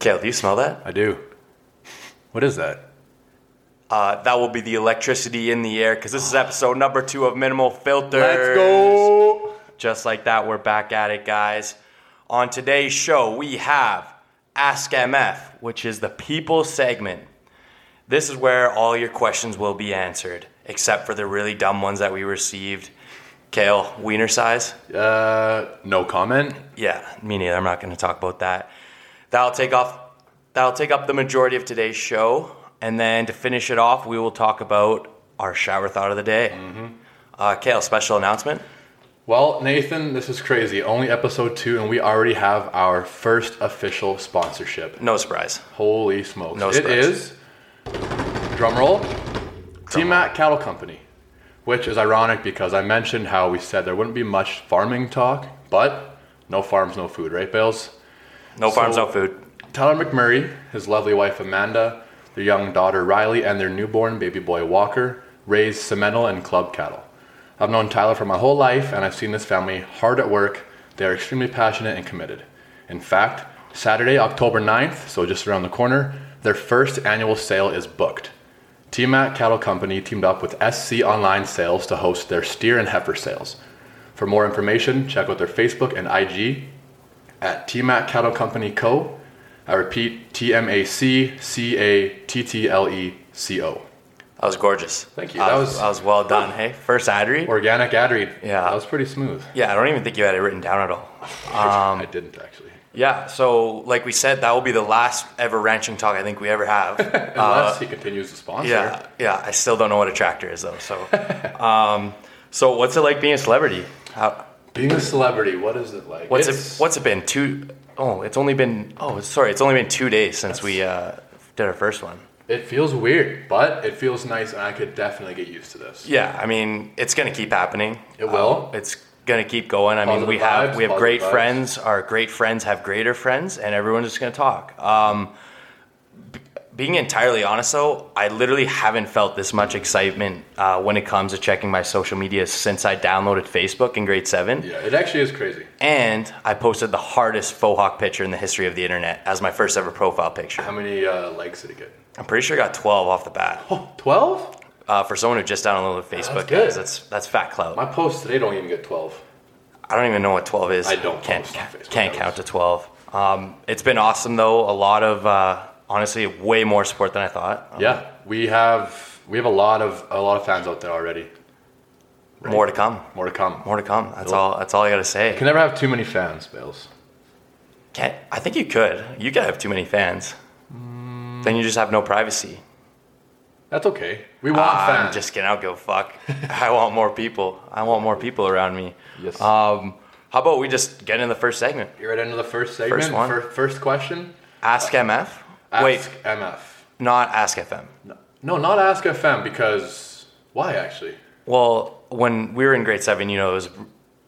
Kale, do you smell that? I do. What is that? Uh, that will be the electricity in the air because this is episode number two of Minimal Filters. Let's go. Just like that, we're back at it, guys. On today's show, we have Ask MF, which is the people segment. This is where all your questions will be answered, except for the really dumb ones that we received. Kale, wiener size? Uh, no comment. Yeah, me neither. I'm not going to talk about that. That'll take off. That'll take up the majority of today's show, and then to finish it off, we will talk about our shower thought of the day. Uh, Kale, special announcement. Well, Nathan, this is crazy. Only episode two, and we already have our first official sponsorship. No surprise. Holy smokes! No surprise. is drum roll. T Mac Cattle Company, which is ironic because I mentioned how we said there wouldn't be much farming talk, but no farms, no food, right, Bales? No farms, So- no food. Tyler McMurray, his lovely wife Amanda, their young daughter Riley, and their newborn baby boy Walker raise Simmental and club cattle. I've known Tyler for my whole life, and I've seen this family hard at work. They are extremely passionate and committed. In fact, Saturday, October 9th, so just around the corner, their first annual sale is booked. TMAC Cattle Company teamed up with SC Online Sales to host their steer and heifer sales. For more information, check out their Facebook and IG at TMAC Cattle Company Co. I repeat, T M A C C A T T L E C O. That was gorgeous. Thank you. That, That was, was- that was well done. Hey, first ad read. Organic ad read. Yeah. That was pretty smooth. Yeah, I don't even think you had it written down at all. I didn't actually. Yeah, so like we said, that will be the last ever ranching talk I think we ever have. Unless he continues to sponsor. Uh, Yeah, yeah. I still don't know what a tractor is though. So, um, so what's it like being a celebrity? How, Being a celebrity, what is it like? what's It's- it? What's it been? Two? Oh, it's only been. Oh, sorry. It's only been two days since we uh, did our first one. It feels weird, but it feels nice, and I could definitely get used to this. Yeah, I mean, it's gonna keep happening. It will. Uh, it's gonna keep going. I mean, we Positive have vibes, we have great vibes. friends. Our great friends have greater friends, and everyone's just gonna talk. Um, being entirely honest, though, I literally haven't felt this much excitement uh, when it comes to checking my social media since I downloaded Facebook in grade seven. Yeah, it actually is crazy. And I posted the hardest faux hawk picture in the history of the internet as my first ever profile picture. How many uh, likes did it get? I'm pretty sure I got 12 off the bat. Oh, 12? Uh, for someone who just downloaded Facebook, good. guys, that's that's fat clout. My posts today don't even get 12. I don't even know what 12 is. I don't Can't, post on Facebook. can't count to 12. Um, it's been awesome though. A lot of uh, honestly, way more support than I thought. Um, Yeah, we have we have a lot of a lot of fans out there already. More to come. More to come. More to come. That's all. That's all I gotta say. You can never have too many fans, Bales. Can't, I think you could. You could have too many fans. Mm. Then you just have no privacy. That's okay. We want fans. I'm just kidding. I don't give a fuck. I want more people. I want more people around me. Yes. Um, how about we just get in the first segment? You're right into the first segment. First one. Fir- first question. Ask MF. Ask Wait, MF. not Ask FM. No, no, not Ask FM because why actually? Well, when we were in grade seven, you know, it was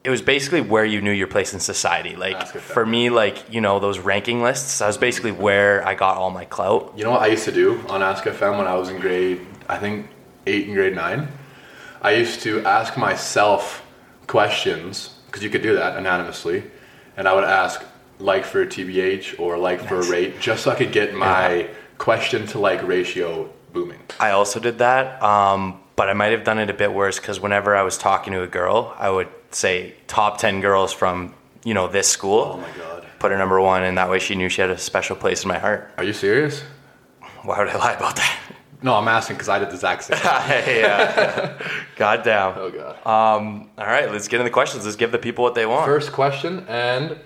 it was basically where you knew your place in society. Like for me, like you know, those ranking lists. That was basically where I got all my clout. You know what I used to do on Ask FM when I was in grade, I think eight and grade nine. I used to ask myself questions because you could do that anonymously, and I would ask like for a TBH or like for a rate just so I could get my question to like ratio booming. I also did that, um, but I might have done it a bit worse because whenever I was talking to a girl, I would say top ten girls from you know this school. Oh my god. Put her number one, and that way she knew she had a special place in my heart. Are you serious? Why would I lie about that? No, I'm asking because I did the exact same. yeah. God damn. oh god. Um, all right, let's get into the questions. Let's give the people what they want. First question, and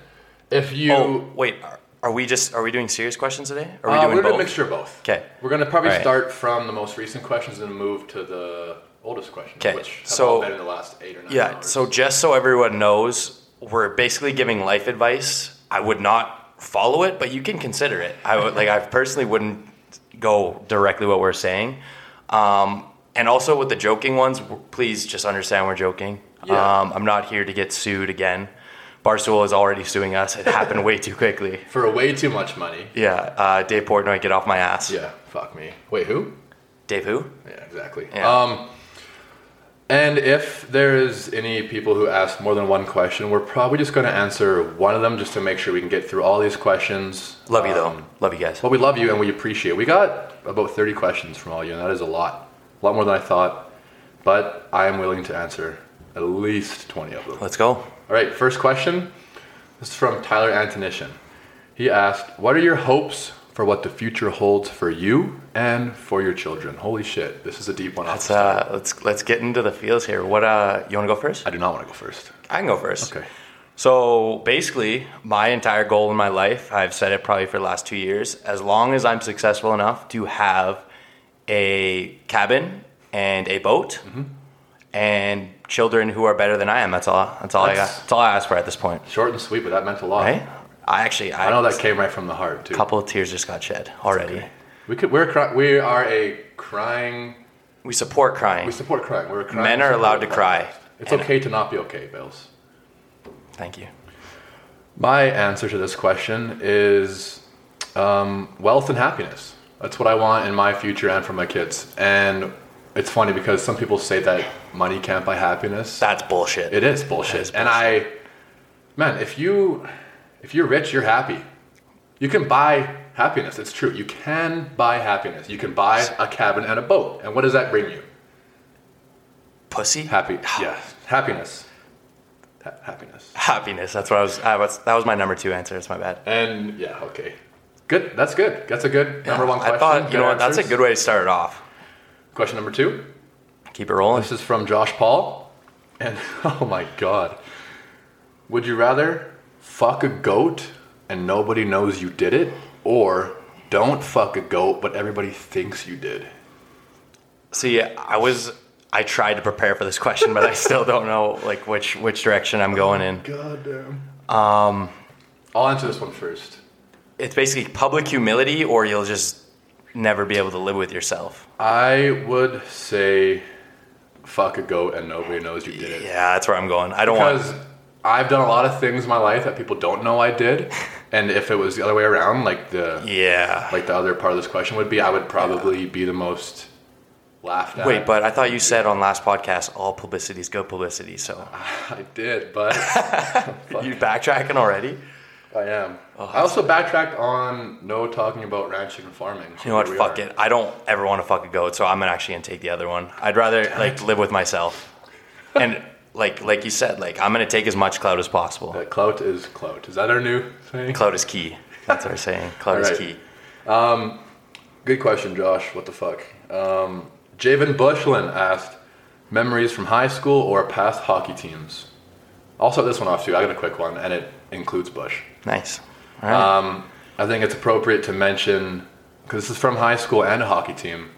if you, oh, wait. Are, are we just are we doing serious questions today? Are we uh, doing we're doing both? a mixture of both. Okay, We're gonna probably Alright. start from the most recent questions and move to the oldest questions, 'Kay, which have so- all been in the last eight or nine Yeah. hours. So just so everyone knows, we're basically giving life advice. I would not follow it, but you can consider it. I would like. I personally wouldn't go directly what we're saying. Um, and also with the joking ones, please just understand we're joking. Yeah. Um, I'm not here to get sued again. Barstool is already suing us. It happened way too quickly. for way too much money. Yeah. Uh, Dave Portnoy, get off my ass. Yeah, fuck me. Wait, who? Dave who? Yeah, exactly. Yeah. Um, And if there is any people who ask more than one question, we're probably just going to answer one of them just to make sure we can get through all these questions. Love you though. Um, Love you guys. Well, we love you and we appreciate. it. We got about 30 questions from all you, and that is a lot. A lot more than I thought. But I am willing to answer at least 20 of them. Let's go. All right, first question. This is from Tyler Antonishin. He asked, What are your hopes for what the future holds for you and for your children? Holy shit, this is a deep one. Let's uh, let's let's get into the feels here. What uh, you want to go first? I do not want to go first. I can go first. Okay. So basically, my entire goal in my life, I've said it probably for the last two years, as long as I'm successful enough to have a cabin and a boat Mm-hmm. and children who are better than I am. That's all. That's all I got. That's- That's all I ask for at this point. Short and sweet, but that meant a lot. Right? I actually, I, I know that came right from the heart too. A couple of tears just got shed already. We could. We're cry, we are a crying. We support crying. We support crying. We're crying. Men are allowed to cry. It's And- okay to not be okay, Bills. Thank you. My answer to this question is um, wealth and happiness. That's what I want in my future and for my kids. And it's funny because some people say that money can't buy happiness. That's bullshit. It is bullshit. is And I, man, if you if you're rich, you're happy. You can buy happiness. It's true. You can buy happiness. You can buy a cabin and a boat. And what does that bring you? Pussy. Happy. Yeah. Happiness. Ha- happiness. Happiness. That's what I was, I was. That was my number two answer. It's my bad. And yeah, okay. Good. That's good. That's a good number one question. I thought, you Good know what? That's a good way to start it off. Question number two. Keep it rolling. This is from Josh Paul. And oh my god. Would you rather fuck a goat and nobody knows you did it? Or don't fuck a goat but everybody thinks you did? See, I was. I tried to prepare for this question, but I still don't know like which which direction I'm going in. God damn. Um I'll answer this one first. It's basically public humility, or you'll just never be able to live with yourself. I would say fuck a goat and nobody knows you did it. Yeah, that's where I'm going. I don't want Because want. I've done a lot of things in my life that people don't know I did. And if it was the other way around, like the Yeah. like the other part of this question would be, I would probably be the most laughed at. Wait, but I thought you said on last podcast all publicity is good publicity. So I did, but you backtracking already? I am. Oh, I also backtracked on no talking about ranching and farming. You know what? Fuck are. it. I don't ever want to fuck a goat, so I'm actually gonna take the other one. I'd rather like live with myself, and like like you said, like I'm gonna take as much clout as possible. That clout is clout. Is that our new thing? Clout is key. That's what we're saying. Clout is Alright. key. Good question, Josh. What the fuck? Um, Javen Bushlin asked, memories from high school or past hockey teams? I'll start this one off too. I got a quick one, and it includes Bush. Nice. All right. Um, I think it's appropriate to mention because this is from high school and a hockey team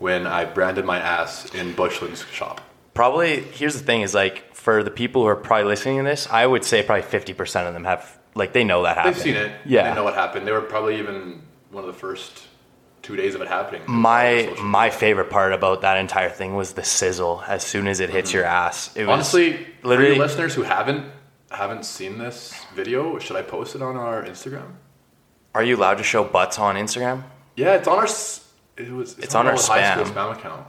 when I branded my ass in Bushland's shop. probably here's the thing: is like for the people who are probably listening to this, I would say probably 50 percent of them have like they know that happened. They've seen it. Yeah. They know what happened. They were probably even one of the first two days of it happening. My my favorite part about that entire thing was the sizzle as soon as it hits your ass. It was Honestly, for literally listeners who haven't haven't seen this video, should I post it on our Instagram? Are you allowed to show butts on Instagram? Yeah, it's on our. It was. It's, It's on our high school spam. spam account.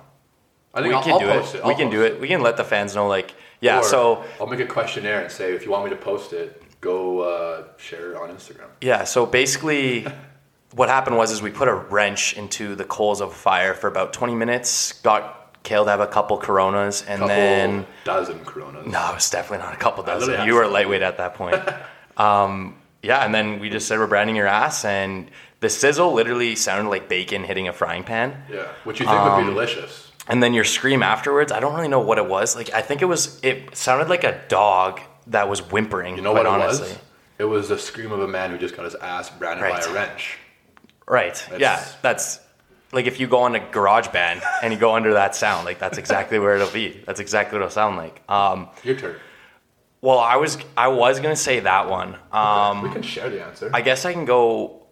I think We I'll, can I'll do it. it. We can do post it. We can let the fans know. Like, yeah. Or So I'll make a questionnaire and say if you want me to post it, go uh, share it on Instagram. yeah. So basically, what happened was is we put a wrench into the coals of fire for about 20 minutes. Got Kale to have a couple Coronas, and Couple then dozen Coronas. no, it was definitely not a couple dozen. You were lightweight at that point. um, yeah, and then we just said we're branding your ass, and the sizzle literally sounded like bacon hitting a frying pan. Yeah, which you think would Um, be delicious. And then your scream afterwards, I don't really know what it was. Like I think it was it sounded like a dog that was whimpering. You know quite what it honestly. was? It was the scream of a man who just got his ass branded by a wrench. Right. That's- yeah. That's like if you go on a GarageBand and you go under that sound, like that's exactly where it'll be. That's exactly what it'll sound like. Um, Your turn. well, I was I was gonna say that one. Um, we can share the answer. I guess I can go.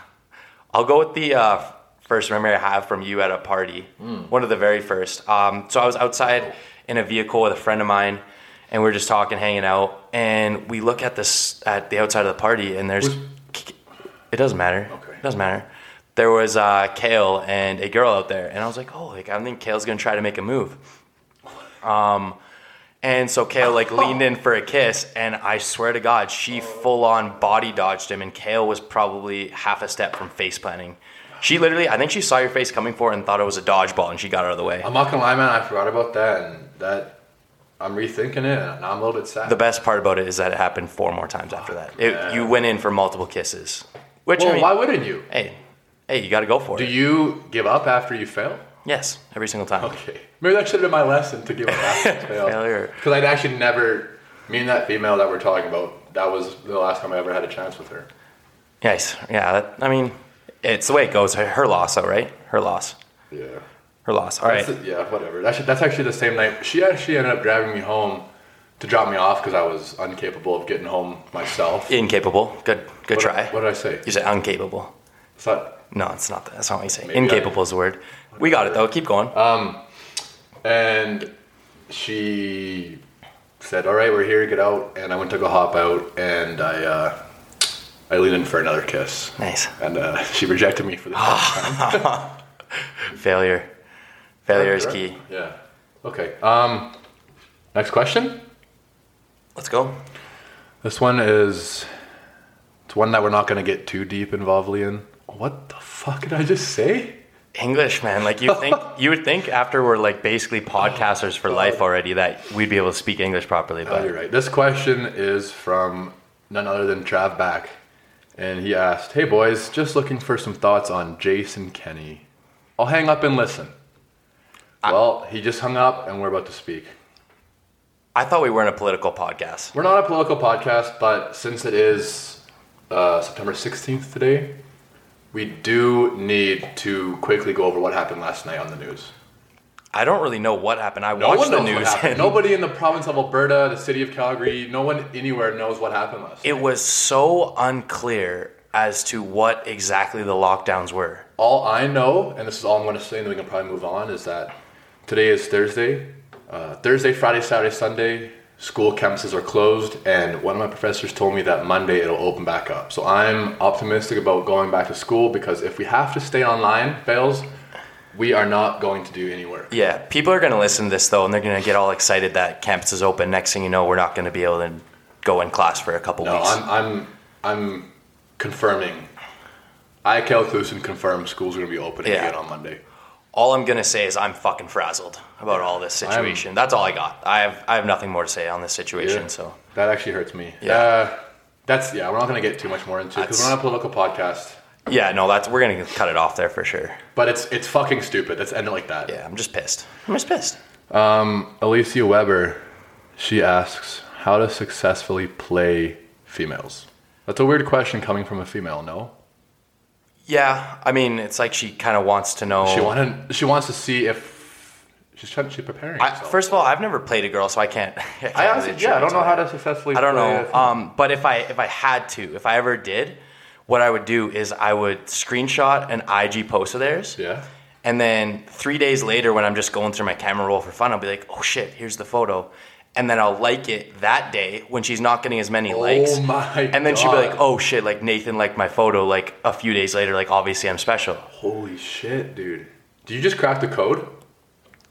I'll go with the uh, first memory I have from you at a party. One of the very first. Um, so I was outside in a vehicle with a friend of mine, and we are just talking, hanging out, and we look at this at the outside of the party, and there's. It doesn't matter. Okay. It doesn't matter. There was uh, Kale and a girl out there, and I was like, "Oh, like I think Kale's gonna try to make a move." Um, and so Kale like leaned in for a kiss, and I swear to God, she full on body dodged him, and Kale was probably half a step from face planting. She literally, I think she saw your face coming for it and thought it was a dodgeball, and she got out of the way. I'm not gonna lie, man. I forgot about that, and that I'm rethinking it, and I'm a little bit sad. The best part about it is that it happened four more times after that. It, You went in for multiple kisses, which well, I mean, why wouldn't you? hey, hey, you got to go for Do it. Do you give up after you fail? yes, every single time. Okay, maybe that should have been my lesson to give up after fail. Failure. Because I'd actually never. Me and that female that we're talking about, that was the last time I ever had a chance with her. Nice. Yeah, that, I mean, it's the way it goes. Her, her loss, though, right? Her loss. Yeah. Her loss. All right. That's- yeah, whatever. That's, that's actually the same night. She actually ended up driving me home to drop me off because I was incapable of getting home myself. Incapable. Good. Good What, try. what did I say? You said incapable. It's not, No, it's not. That that's not what you say. Maybe Incapable I- is the word. We got it though. Keep going. Um, and she said, "All right, we're here. Get out." And I went to go hop out, and I uh, I leaned in for another kiss, nice. and uh, she rejected me for the second time. Failure. Failure is key. Yeah. Okay. Um, next question. Let's go. This one is it's one that we're not going to get too deep involved in. What the fuck did I just say? English, man. Like you think you would think after we're like basically podcasters for life already that we'd be able to speak English properly, Oh, but you're right. This question is from none other than Trav Back. And he asked, Hey boys, just looking for some thoughts on Jason Kenney. I'll hang up and listen. well, he just hung up and we're about to speak. I thought we weren't a political podcast. We're not a political podcast, but since it is uh, September 16th today, we do need to quickly go over what happened last night on the news. I don't really know what happened. I No watched the news. Nobody in the province of Alberta, the city of Calgary, no one anywhere knows what happened last night. It was so unclear as to what exactly the lockdowns were. All I know, and this is all I'm going to say, and then we can probably move on, is that today is Thursday. Uh, Thursday, Friday, Saturday, Sunday, school campuses are closed, and one of my professors told me that Monday it'll open back up. So I'm optimistic about going back to school because if we have to stay online, fails, we are not going to do any work. Yeah, people are going to listen to this though, and they're going to get all excited that campus is open. Next thing you know, we're not going to be able to go in class for a couple No, weeks. I'm, I'm, I'm confirming. I, Kel Clusen, confirm school's are going to be opening Yeah. again on Monday. All I'm to say is I'm fucking frazzled about all this I'm- situation. That's all I got. I have I have nothing more to say on this situation. Yeah. So That actually hurts me. Yeah. Uh, that's yeah. We're not to get too much more into it because we're not a political podcast. yeah, no, that's we're to cut it off there for sure. But it's it's fucking stupid. Let's end it like that. Yeah, I'm just pissed. I'm just pissed. Um, Alicia Weber, she asks how to successfully play females. That's a weird question coming from a female. No, Yeah, I mean, it's like she kind of wants to know. she wanted she wants to see if she's trying she's preparing. I, first of all, I've never played a girl, so I can't. I, can't I honestly, really yeah, I don't know how to successfully. I don't know. Um, but if I if I had to, if I ever did, what I would do is I would screenshot an IG post of theirs. yeah. And then three days later, when I'm just going through my camera roll for fun, I'll be like, "Oh shit, here's the photo," and then I'll like it that day when she's not getting as many oh likes. Oh my And then she'll be like, "Oh shit, like Nathan liked my photo." Like a few days later, like obviously I'm special. Holy shit, dude! Do you just crack the code?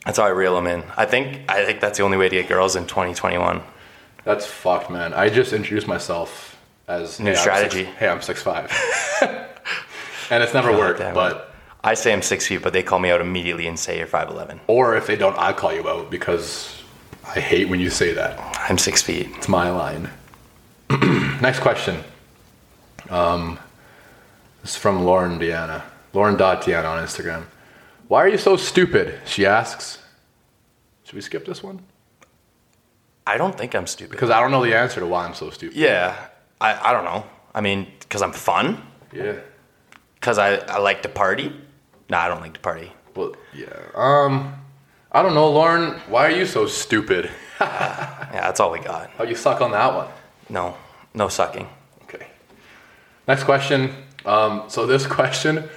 That's how I reel them in. I think I think that's the only way to get girls in 2021. That's fucked, man. I just introduced myself as New hey, I'm strategy. six- hey, I'm six five, and it's never worked. But I say I'm six feet, but they call me out immediately and say you're 5'11. or if they don't, I call you out because I hate when you say that. I'm six feet. It's my line. Next question. Um, this is from Lauren Deanna. Lauren Deanna on Instagram. Why are you so stupid? She asks. Should we skip this one? I don't think I'm stupid. Because I don't know the answer to why I'm so stupid. Yeah, I, I don't know. I mean, because I'm fun. Yeah. Because I, I like to party. No, I don't like to party. Well, yeah. Um, I don't know, Lauren. Why are you so stupid? Yeah, that's all we got. Oh, you suck on that one? No, no sucking. Okay. Next question. Um, so this question,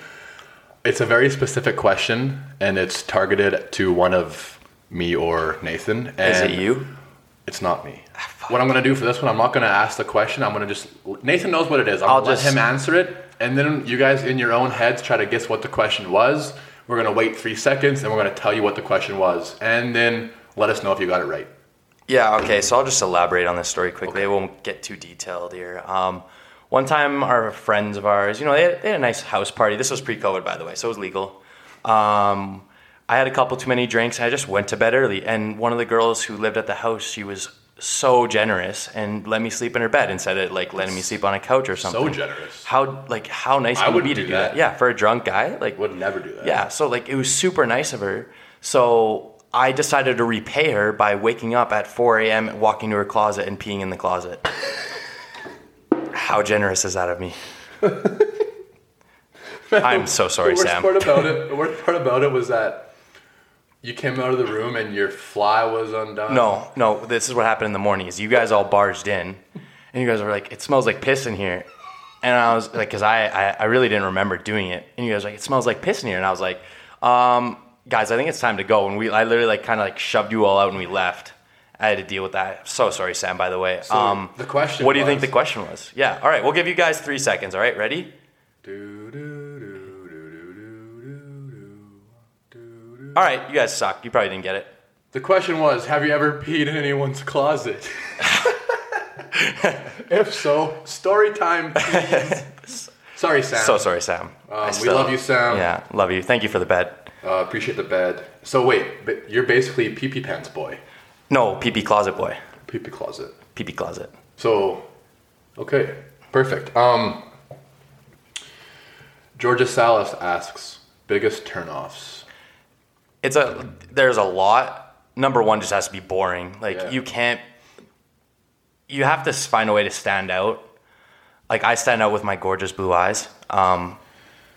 it's a very specific question, and it's targeted to one of me or Nathan. Is it you? It's not me. What I'm gonna do for this one, I'm not gonna ask the question. I'm gonna just Nathan knows what it is. I'm I'll gonna let just- him answer it, and then you guys in your own heads try to guess what the question was. We're gonna wait three seconds, and we're gonna tell you what the question was, and then Let us know if you got it right. Yeah, okay, so I'll just elaborate on this story quickly. I won't get too detailed here. Um, one time, our friends of ours, you know, they had, they had a nice house party. This was pre COVID, by the way, so it was legal. Um, I had a couple too many drinks. And I just went to bed early. And one of the girls who lived at the house, she was so generous and let me sleep in her bed instead of like letting me sleep on a couch or something. So generous. How like how nice I would it be to do do that? that. Yeah, for a drunk guy, like Would never do that. yeah, so like it was super nice of her. So I decided to repay her by waking up at 4 a.m., walking to her closet, and peeing in the closet. How generous is that of me? I'm so sorry, the worst Sam. Part about it, the worst part about it was that you came out of the room and your fly was undone. No, no, this is what happened in the morning. Is you guys all barged in, and you guys were like, "It smells like piss in here," and I was like, "Cause I, I, I really didn't remember doing it," and you guys were like, "It smells like piss in here," and I was like, um, "Guys, I think it's time to go." And we, I literally like kind of like shoved you all out, and we left. I had to deal with that. So sorry, Sam. By the way, um, the question What do you think the question was? Yeah. All right, we'll give you guys three seconds. All right, ready? Do, All right, you guys suck. You probably didn't get it. The question was, have you ever peed in anyone's closet? if so, story time, please. Sorry, Sam. So sorry, Sam. Um, we love you, Sam. Yeah, love you. Thank you for the bed. Uh, appreciate the bed. So wait, but you're basically pee pee pants boy, No, pee pee closet boy. pee pee closet. Pee pee closet. So, okay, perfect. Um, Georgia Salas asks, biggest turnoffs. It's a there's a lot. Number one just has to be boring. Like Yeah. you can't you have to find a way to stand out. Like i stand out with my gorgeous blue eyes um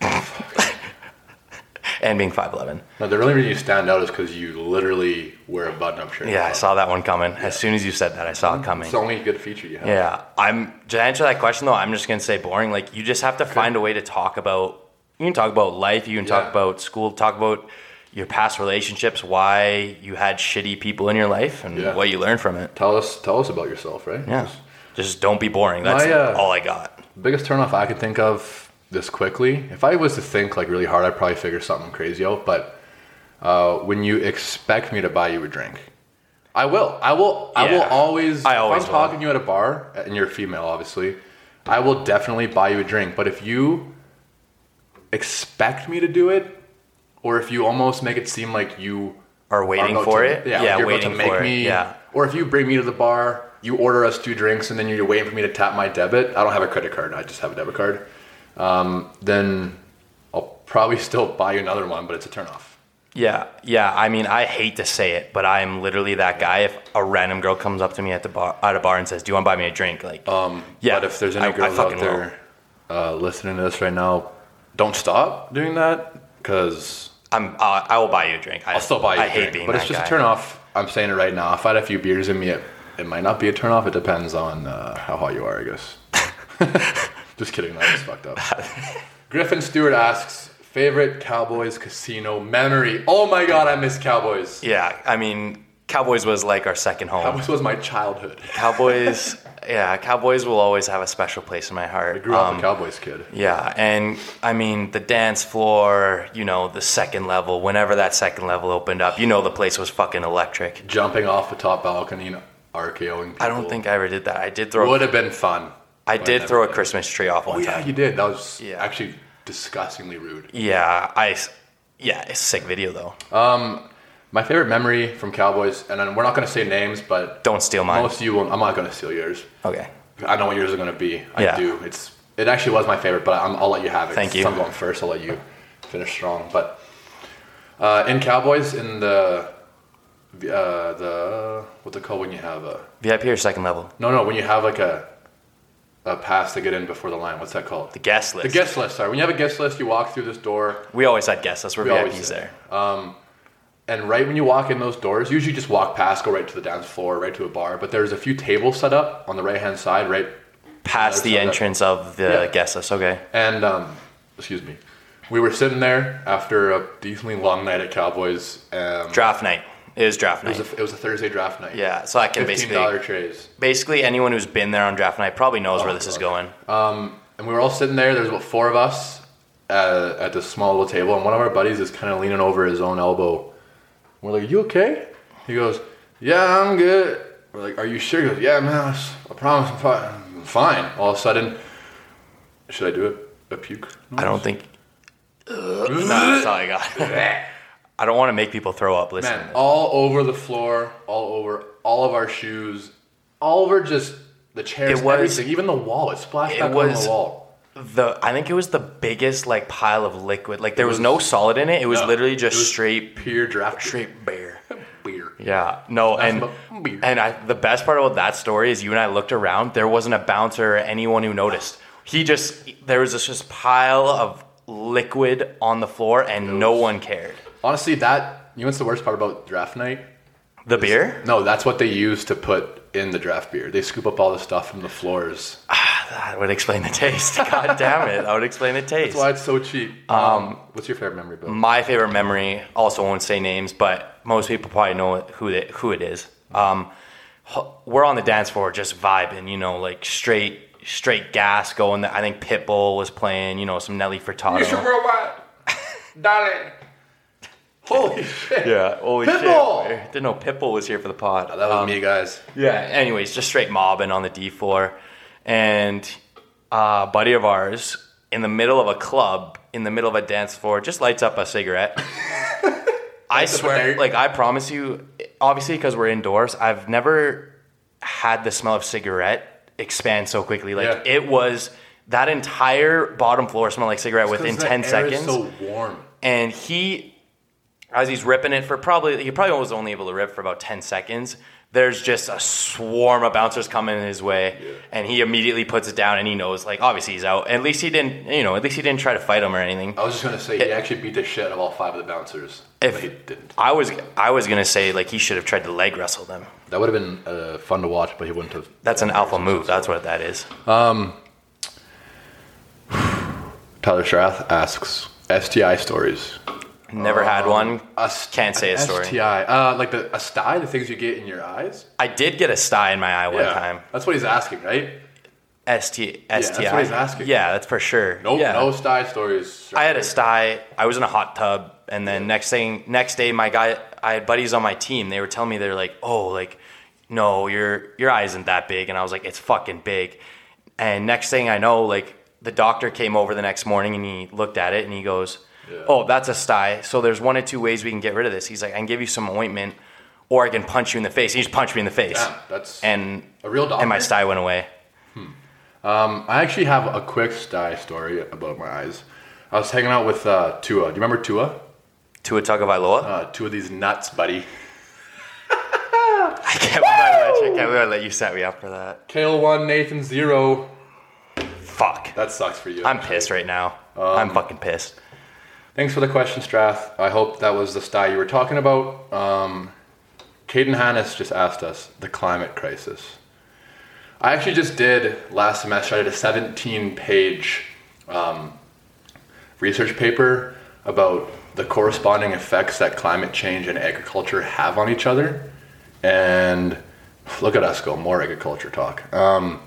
and being 5'11 Now, the only reason you stand out is because you literally wear a button-up shirt. yeah i saw that one coming. As soon as you said that i saw it coming. It's the only good feature you have. yeah i'm to answer that question though i'm just gonna say boring. Like you just have to find a way to talk about you can talk about life you can talk about school talk about your past relationships why you had shitty people in your life and Yeah. what you learned from it Tell us, tell us about yourself, right? Yeah. Just don't be boring. That's My, uh, all I got. Biggest turnoff I could think of this quickly. If I was to think like really hard, I'd probably figure something crazy out. But uh, when you expect me to buy you a drink, I will. I will. I will always. I always if I'm will. talking to you at a bar, and you're female, obviously, I will definitely buy you a drink. But if you expect me to do it, or if you almost make it seem like you Are waiting about for to- it? Yeah, Yeah, you're waiting about to make for it, me. yeah. Or if you bring me to the bar, you order us two drinks, and then you're waiting for me to tap my debit. I don't have a credit card. I just have a debit card. Um, then I'll probably still buy you another one, but it's a turnoff. Yeah, yeah. I mean, I hate to say it, but I am literally that guy. If a random girl comes up to me at the bar, at a bar, and says, "Do you want to buy me a drink?" Like, Um, Yeah, But if there's any I- I girls out there uh, listening to this right now, don't stop doing that because I'm, uh, I will buy you a drink. I, I'll still buy you I a hate drink. being but it's just guy. a turn off. I'm saying it right now. If I had a few beers in me, it, it might not be a turn off. It depends on uh, how hot you are, I guess. just kidding. That was fucked up. Griffin Stewart asks, favorite Cowboys casino memory? Oh my god, I miss Cowboys. Yeah, I mean, Cowboys was like our second home. Cowboys was my childhood. Cowboys, yeah, Cowboys will always have a special place in my heart. I grew up Um, a Cowboys kid. Yeah, and I mean the dance floor, you know, the second level, whenever that second level opened up, you know the place was fucking electric. Jumping off the top balcony and RKOing people. I don't think I ever did that. I did throw would have been fun. I did throw a. Christmas tree off Oh one yeah, time. you did. That was Yeah. actually disgustingly rude. Yeah, I yeah, it's a sick video though. My favorite memory from Cowboys, and we're not going to say names, but Don't steal mine. most of you will. I'm not going to steal yours. Okay. I know what yours are going to be. I Yeah. do. It's it actually was my favorite, but I'm, I'll let you have it. Thank you. I'm going first. I'll let you finish strong. But uh, in Cowboys, in the uh, the what's it called when you have a VIP or second level? no no when you have like a a pass to get in before the line. What's that called? The guest list. The guest list. Sorry, when you have a guest list, you walk through this door. We always had guests. That's where We VIPs there. And right when you walk in those doors, usually just walk past, go right to the dance floor, right to a bar. But there's a few tables set up on the right hand side, right? Past the entrance of the Yeah. guest list. Okay. And um, excuse me, we were sitting there after a decently long night at Cowboys. Um, Draft night. It was draft it was night. a, it was a Thursday draft night. yeah, so I can basically dollar trays. basically anyone who's been there on draft night probably knows Oh, where this is God. going. And we were all sitting there. There's about four of us uh, at this small little table, and one of our buddies is kind of leaning over his own elbow. We're like, Are "You okay?" He goes, Yeah, I'm good. We're like, Are you sure? He goes, Yeah, man, I promise I'm fine. I'm fine. All of a sudden, should I do a, a puke? I don't think. no, that's all I got. I don't want to make people throw up. Listen, Man, all over the floor, all over all of our shoes, all over just the chairs, It was- everything, even the wall. It splashed It back on the wall. The I think it was the biggest like pile of liquid. Like there was, was- no solid in it. It was No, literally just was straight Pure draft straight beer. beer. Yeah, no, and beer. and I the best part about that story is you and I looked around. There wasn't a bouncer or anyone who noticed. He just there was this just pile of liquid on the floor, and no one cared. Honestly, that you know what's the worst part about draft night? The beer No, that's what they use to put in the draft beer. They scoop up all the stuff from the floors. that would explain the taste. God damn it, that would explain the taste. That's why it's so cheap. Um, what's your favorite memory, Bill? My favorite memory, also won't say names, but most people probably know who it, who it is. Um, we're on the dance floor just vibing, you know, like straight straight gas going. I think Pitbull was playing, you know, some Nelly Furtado. robot, darling. Holy shit! Yeah, holy Pitbull! shit. Didn't know Pitbull was here for the pod. That was me, guys. Yeah. Anyways, just straight mobbing on the D floor, and a buddy of ours in the middle of a club, in the middle of a dance floor, just lights up a cigarette. I swear, like I promise you, obviously because we're indoors, I've never had the smell of cigarette expand so quickly. Like Yeah. it was that entire bottom floor smelled like cigarette within 'Cause the ten seconds so warm. and he as he's ripping it for probably he probably was only able to rip for about 10 seconds there's just a swarm of bouncers coming in his way and he immediately puts it down and he knows like obviously he's out at least he didn't you know at least he didn't try to fight him or anything I was just gonna say he actually beat the shit out of all five of the bouncers. If- he didn't. i was i was gonna say like he should have tried to leg wrestle them That would have been uh, fun to watch, but he wouldn't have. that's an alpha move that's what that is Um, Tyler Strath asks STI stories. Never had one A st- Can't say a story. STI, uh, like the a sty, the things you get in your eyes. i did get a sty in my eye one Yeah, time that's what he's asking, right? ST, that's what he's asking. Yeah, that's for sure. Nope, yeah. no sty stories. I had a sty. I was in a hot tub, and then next thing, next day, my guy, I had buddies on my team. They were telling me they're like, "Oh, like, no, your your eye isn't that big," and I was like, "It's fucking big." And next thing I know, like the doctor came over the next morning and he looked at it and he goes, Yeah. "Oh, that's a sty. So there's one or two ways we can get rid of this." He's like, "I can give you some ointment, or I can punch you in the face." He just punched me in the face, Damn, that's and a real and my sty went away. Um, I actually have a quick sty story about my eyes. I was hanging out with uh, Tua. Do you remember Tua? Tua Tagovailoa. Uh, two of these nuts, buddy. I can't believe I let you, can't believe I let you set me up for that. Kale one, Nathan zero. Fuck. That sucks for you. I'm pissed right now. Um, I'm fucking pissed. Thanks for the question, Strath. I hope that was the sty you were talking about. Um, Caden Hannes just asked us the climate crisis. I actually just did last semester. I did a 17 page um, research paper about the corresponding effects that climate change and agriculture have on each other. And look at us go, more agriculture talk. Um,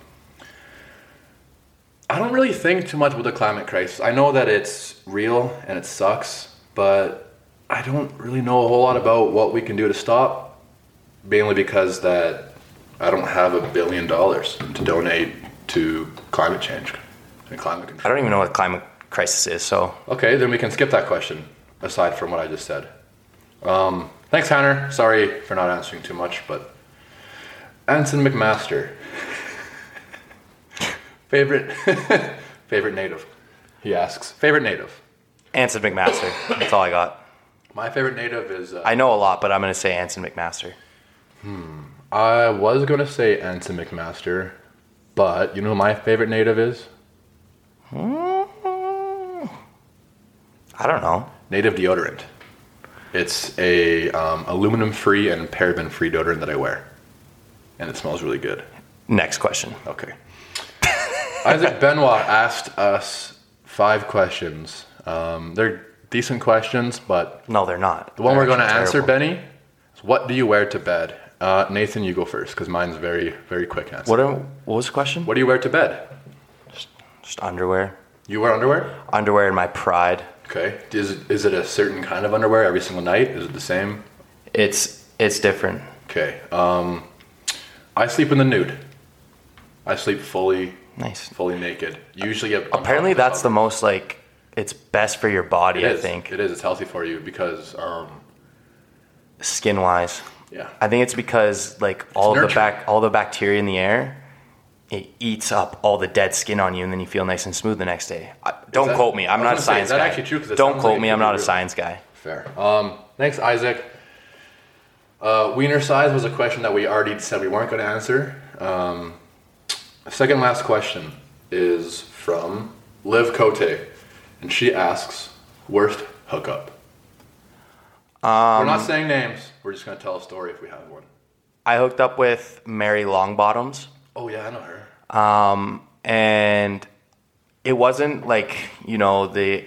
I don't really think too much about the climate crisis. I know that it's real and it sucks, but I don't really know a whole lot about what we can do to stop. Mainly because that I don't have a billion dollars to donate to climate change and climate control. I don't even know what climate crisis is, so Okay, then we can skip that question. Aside from what I just said. Um, thanks, Hannah. Sorry for not answering too much, but Anson McMaster. favorite favorite native. He asks. Favorite native. Anson McMaster. That's all I got. My favorite native is. Uh, I know a lot, but I'm gonna say Anson McMaster. Hmm. I was gonna say Anson McMaster, but you know who my favorite native is? I don't know. Native deodorant. It's a um, aluminum-free and paraben-free deodorant that I wear, and it smells really good. Next question. Okay. Isaac Benoit asked us five questions. Um, they're decent questions, but No, they're not. the one They're we're going to answer. Benny, is what do you wear to bed? Uh, Nathan, you go first because mine's very, very quick answer. What, are, what was the question? What do you wear to bed? Just underwear. You wear underwear? Underwear and my pride. Okay. Is it, is it a certain kind of underwear every single night? Is it the same? It's it's different. Okay. Um, I sleep in the nude. I sleep fully, Nice. fully naked. Usually, Apparently, that's the most like it's best for your body. It I is. think it is. It's healthy for you because, um, skin wise. yeah. I think it's because like all the back all the bacteria in the air, it eats up all the dead skin on you, and then you feel nice and smooth the next day. I, don't that- quote me. I'm not a say, science is that guy. actually true? Don't quote like me. I'm not a science guy. Fair. Um, thanks, Isaac. Uh, wiener size was a question that we already said we weren't going to answer. Um, second last question is from Liv Cote, and she asks, "Worst hookup." Um, We're not saying names. We're just going to tell a story if we have one. I hooked up with Mary Longbottoms. Oh yeah, I know her. um, and it wasn't like you know the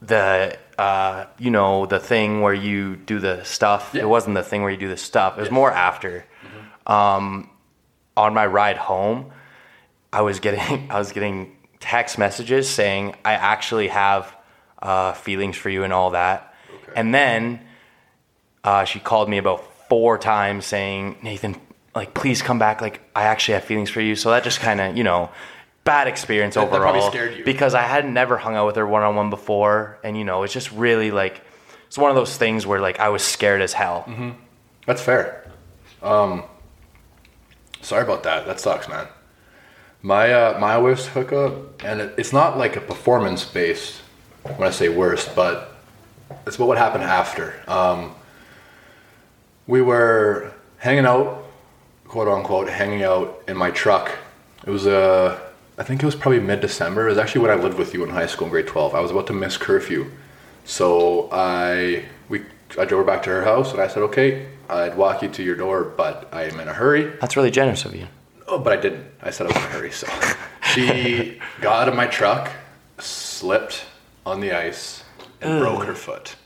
the uh, you know the thing where you do the stuff. Yeah. It wasn't the thing where you do the stuff. It was more after. Um, on my ride home, I was getting I was getting text messages saying I actually have uh, feelings for you and all that, Okay. and then uh, she called me about four times saying, Nathan, like, please come back. Like, I actually have feelings for you. So that just kind of, you know, bad experience That- that overall. you. Because I had never hung out with her one on one before. And, you know, it's just really like, it's one of those things where, like, I was scared as hell. Mm-hmm. That's fair. Um, sorry about that. That sucks, man. My uh, my worst hookup, and it, it's not like a performance based when I say worst, but it's about what would happen after. Um, we were hanging out, quote unquote, hanging out in my truck. It was uh, I think it was probably mid December. It was actually when I lived with you in high school in grade twelve. I was about to miss curfew, so I we I drove her back to her house, and I said, okay, I'd walk you to your door, but I am in a hurry. That's really generous of you. Oh, but I didn't. I said I was in a hurry. So she got out of my truck, slipped on the ice, and broke her foot.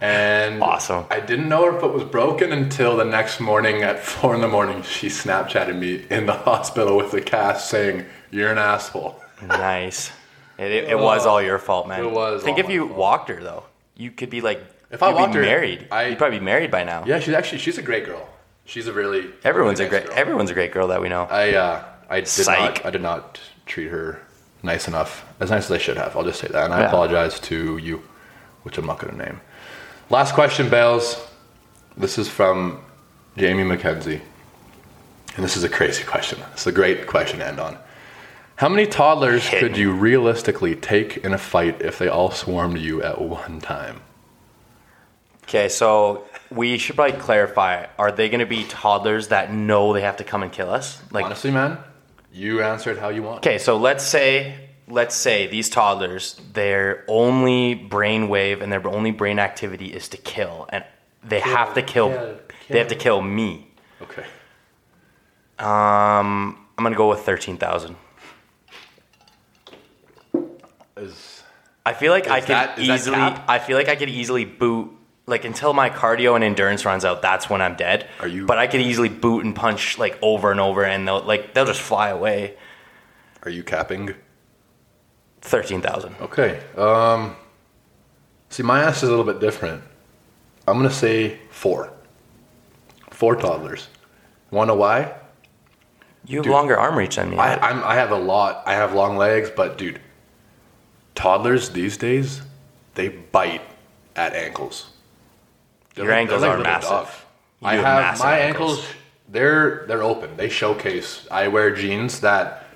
and Awesome. I didn't know her foot was broken until the next morning at four in the morning. She Snapchatted me in the hospital with a cast saying, "You're an asshole." Nice. It, it, it was oh, all your fault, man. It was Think if you fault. walked her, though, you could be like, If I you'd be walked her, married. I- You'd probably be married by now. Yeah, she's actually she's a great girl. She's a really Everyone's really a great, girl. everyone's a great girl that we know. I uh, I did Psych. not I did not treat her nice enough, as nice as I should have. I'll just say that, and I Yeah. apologize to you, which I'm not going to name. Last question, Bales. This is from Jamie McKenzie, and this is a crazy question. It's a great question to end on. How many toddlers Hit could you realistically take in a fight if they all swarmed you at one time? Okay, so we should probably clarify: Are they going to be toddlers that know they have to come and kill us? Like, Honestly, man, you answered how you want. okay, so let's say, let's say these toddlers, their only brain wave and their only brain activity is to kill, and they have to kill. kill, They have to kill me. Okay. Um, I'm gonna go with thirteen thousand. Is I feel like I Is could that- is that easily. I feel like I could easily boot. Like until my cardio and endurance runs out, that's when I'm dead. Are you- But I could easily boot and punch like over and over, and they'll like they'll just fly away. are you capping? Thirteen thousand. Okay. Um, see, my ass is a little bit different. I'm gonna say four. Four toddlers. Want to why? You have Dude, longer arm reach than me. I I'm, I have a lot. I have long legs, but dude, toddlers these days, they bite at ankles. They're Your ankles they're are little massive. You I have have my ankles. ankles. They're they're open. They showcase. I wear jeans that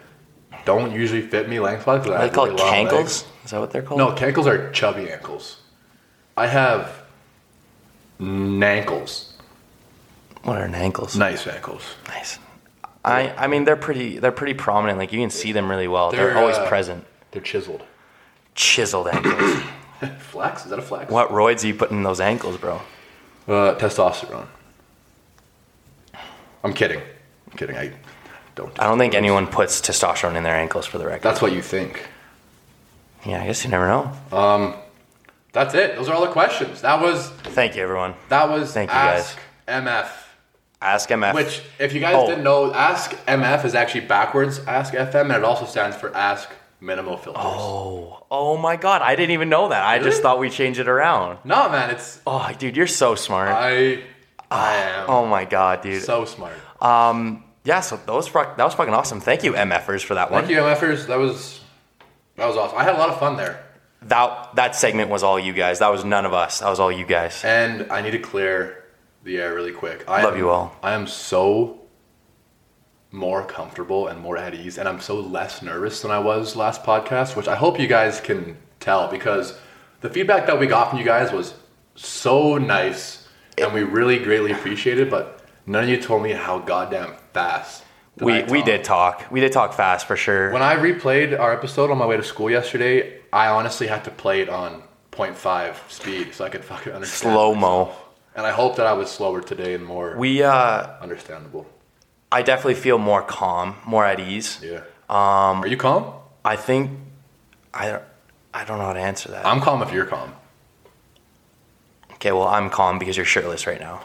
don't usually fit me lengthwise. Are they called really legs. cankles? Is that what they're called? No, cankles are chubby ankles. I have nankles. What are ankles? Nice ankles. Nice. I I mean they're pretty they're pretty prominent. Like you can see them really well. They're, They're, always uh, present. They're chiseled. Chiseled ankles. Flex? Is that a flex? what roids are you putting in those ankles, bro? Uh, testosterone. I'm kidding. I'm kidding. I don't. I don't think anyone puts testosterone in their ankles for the record. That's what you think. yeah, I guess you never know. Um, That's it. Those are all the questions. That was Thank you, everyone. that was Thank you, Ask MF. Ask MF. Which, if you guys Oh. didn't know, Ask MF is actually backwards Ask FM, and it also stands for Ask Minimal Filters. Oh, oh my God! I didn't even know that. I just thought we changed it around. No, man, it's Oh, dude, you're so smart. I I am Oh my god, dude. so smart. Um, yeah, so that was that was fucking awesome. Thank you, MFers, for that one. Thank you, MFers. That was that was awesome. I had a lot of fun there. That that segment was all you guys. That was none of us. That was all you guys. And I need to clear the air really quick. I Love am, you all. I am so more comfortable and more at ease, and I'm so less nervous than I was last podcast, which I hope you guys can tell because the feedback that we got from you guys was so nice, and we really greatly appreciate it. But none of you told me how goddamn fast. We we did talk. We did talk fast for sure. When I replayed our episode on my way to school yesterday, I honestly had to play it on 0.5 speed so I could fucking understand. Slow mo. And I hope that I was slower today and more We uh, understandable. I definitely feel more calm, more at ease. Yeah. Um, Are you calm? I think I don't I don't know how to answer that. I'm calm if you're calm. okay, well I'm calm because you're shirtless right now.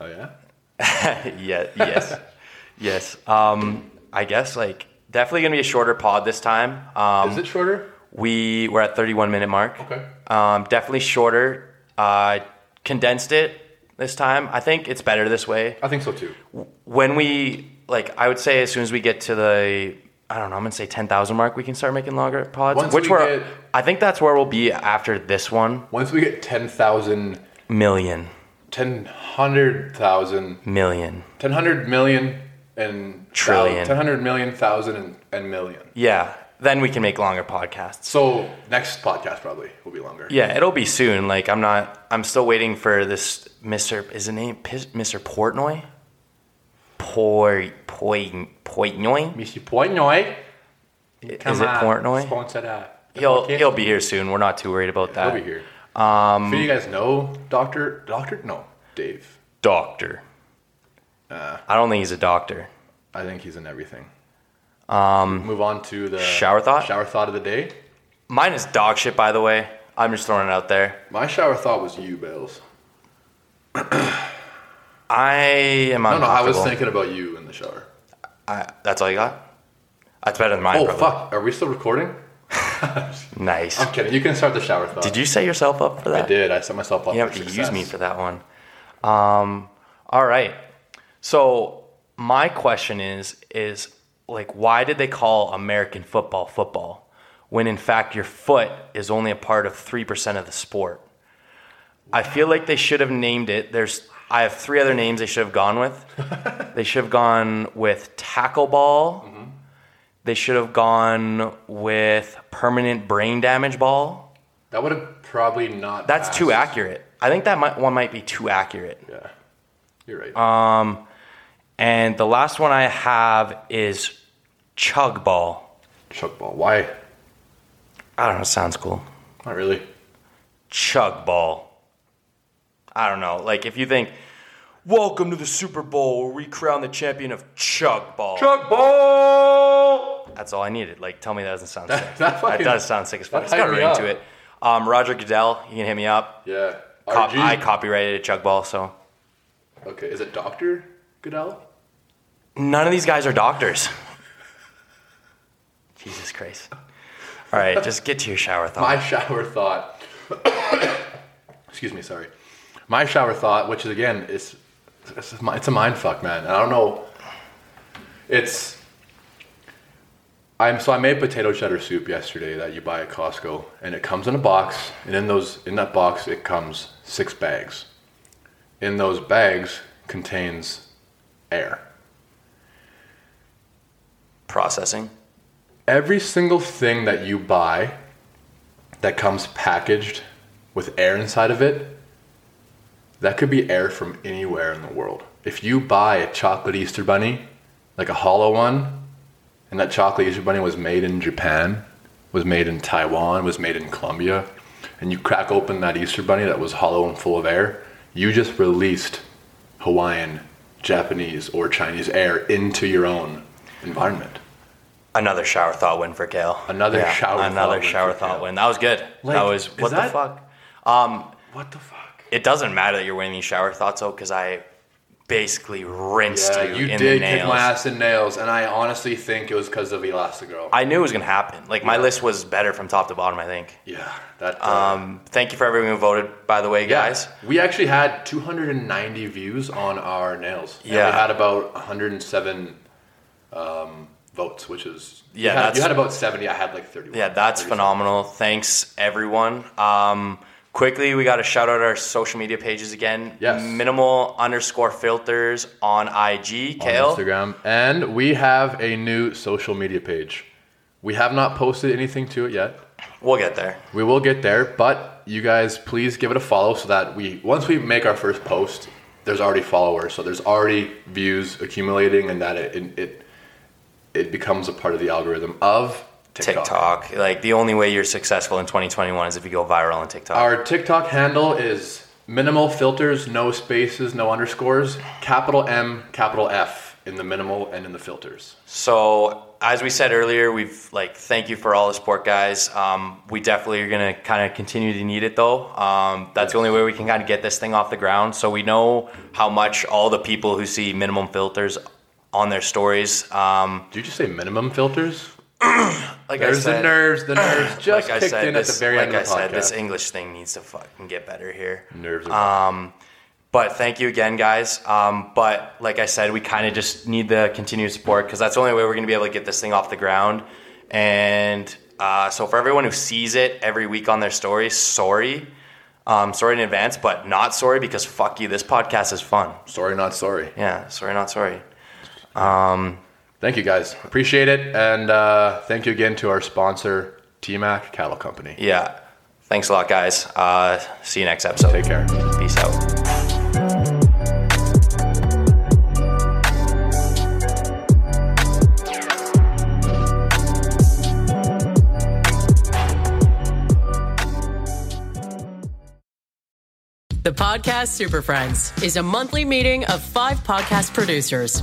Oh yeah. yeah. Yes. yes. Um, I guess like definitely gonna be a shorter pod this time. Um, Is it shorter? we we're at 31 minute mark. Okay. Um, definitely shorter. Uh, condensed it this time. I think it's better this way. I think so too. When we like, I would say as soon as we get to the I don't know, I'm gonna say 10,000 mark, we can start making longer pods. Once which we we're, get- I think that's where we'll be after this one. Once we get 10,000, Million, 10,000, million. 10 million and Trillion. 10 million, thousand and, and million. Yeah. Then we can make longer podcasts. So next podcast probably will be longer. Yeah, it'll be soon. Like I'm not. I'm still waiting for this Mr. Is the name Mr. Portnoy? Poi Poi Portnoy. Monsieur Poignoy. Is it Portnoy? Sponsor that. He'll he'll be here soon. We're not too worried about that. He'll be here. Um, if you guys know Doctor, Doctor, no, Dave. Doctor. Uh, I don't think he's a doctor. I think he's in everything. Um, Move on to the Shower thought? Shower thought of the day. Mine is dog shit, by the way. I'm just throwing it out there. My shower thought was you, Bales. I am No, no, I was thinking about you in the shower. I, that's all you got. That's better than mine. Oh probably. fuck! Are we still recording? Nice. I'm kidding. You can start the shower thought. Did you set yourself up for that? I did. I set myself up. You have for to use me for that one. Um, all right. So my question is is like why did they call American football football when in fact your foot is only a part of 3% of the sport? I feel like they should have named it. There's I have three other names they should have gone with. they should have gone with tackle ball. They should have gone with permanent brain damage ball. That would have probably not. That's too accurate. I think that might, one might be too accurate. Yeah, you're right. Um, And the last one I have is chug ball. Chuck ball. Why? I don't know. Sounds cool. Not really. Chug ball. I don't know. Like if you think, welcome to the Super Bowl where we crown the champion of chug ball. Chuck ball. That's all I needed. Like tell me that doesn't sound sick. That- that fucking- does sound sick as fuck. that It's got a ring to it. Um, Roger Goodell, you can hit me up. Yeah. Cop- I copyrighted a chug ball, so Okay. Is it Doctor Goodell? None of these guys are doctors. Jesus Christ. All right, just get to your shower thought. My shower thought. excuse me, sorry. My shower thought, which is again, is it's, it's a mind fuck, man. I don't know. It's. I'm so I made potato cheddar soup yesterday that you buy at Costco, and it comes in a box, and in those in that box it comes six bags. In those bags contains air. Processing. every single thing that you buy that comes packaged with air inside of it, that could be air from anywhere in the world. If you buy a chocolate Easter bunny, like a hollow one, and that chocolate Easter bunny was made in Japan, was made in Taiwan, was made in Colombia, and you crack open that Easter bunny that was hollow and full of air, you just released Hawaiian, Japanese, or Chinese air into your own environment. Another shower thought win for Kale. Another shower thought Another win shower for thought Kale. win. That was good. Like, that was is what the that- fuck. Um, What the fuck? it doesn't matter that you're winning these shower thoughts though, because I basically rinsed Yeah, you, you in did the nails. kick my ass in nails, and I honestly think it was because of Elastigirl. I knew it was gonna happen. Like my list was better from top to bottom. I think. yeah, that. Uh, Um, thank you for everyone who voted. By the way, yeah. guys. we actually had 290 views on our nails. And Yeah. we had about 107 um, votes, which is Yeah, You had, you had about 70. I had like thirty. Yeah, that's 37. phenomenal. Thanks everyone. Um, quickly, we got to shout out our social media pages again. Yes. Minimal underscore filters on IG. on Instagram, and we have a new social media page. We have not posted anything to it yet. We'll get there. We will get there, but you guys please give it a follow so that we once we make our first post, there's already followers, so there's already views accumulating, and that it it it, it becomes a part of the algorithm of TikTok. TikTok. Like the only way you're successful in 2021 is if you go viral on TikTok. Our TikTok handle is minimal filters, no spaces, no underscores, capital M, capital F in the minimal and in the filters. So as we said earlier, we've like thank you for all the support, guys. Um, we definitely are gonna kind of continue to need it though. Um, that's the only way we can kind of get this thing off the ground. So we know how much all the people who see minimum filters on their stories. Um, Did you just say minimum filters? like There's I said, the nerves. The nerves just like I kicked said, in this, at the very like end I of the said, podcast. this English thing needs to fucking get better here. nerves. Are Um, but thank you again, guys. Um, but like I said, we kind of just need the continued support because that's the only way we're going to be able to get this thing off the ground. And uh, so for everyone who sees it every week on their stories, sorry. Um, sorry in advance, but not sorry because fuck you. This podcast is fun. sorry, not sorry. Yeah, sorry, not sorry. Thank you guys. Appreciate it. And uh, thank you again to our sponsor, TMAC Cattle Company. Yeah. Thanks a lot, guys. Uh, see you next episode. Take care. Peace out. The Podcast Super Friends is a monthly meeting of five podcast producers.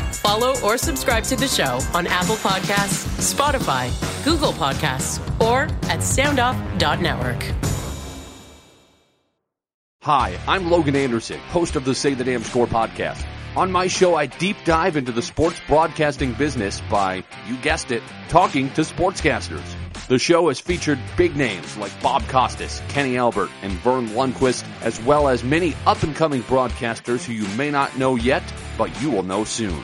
Follow or subscribe to the show on Apple Podcasts, Spotify, Google Podcasts, or at soundoff.network. Hi, I'm Logan Anderson, host of the Say the Damn Score podcast. On my show, I deep dive into the sports broadcasting business by, you guessed it, talking to sportscasters. The show has featured big names like Bob Costas, Kenny Albert, and Verne Lundquist, as well as many up and coming broadcasters who you may not know yet, but you will know soon.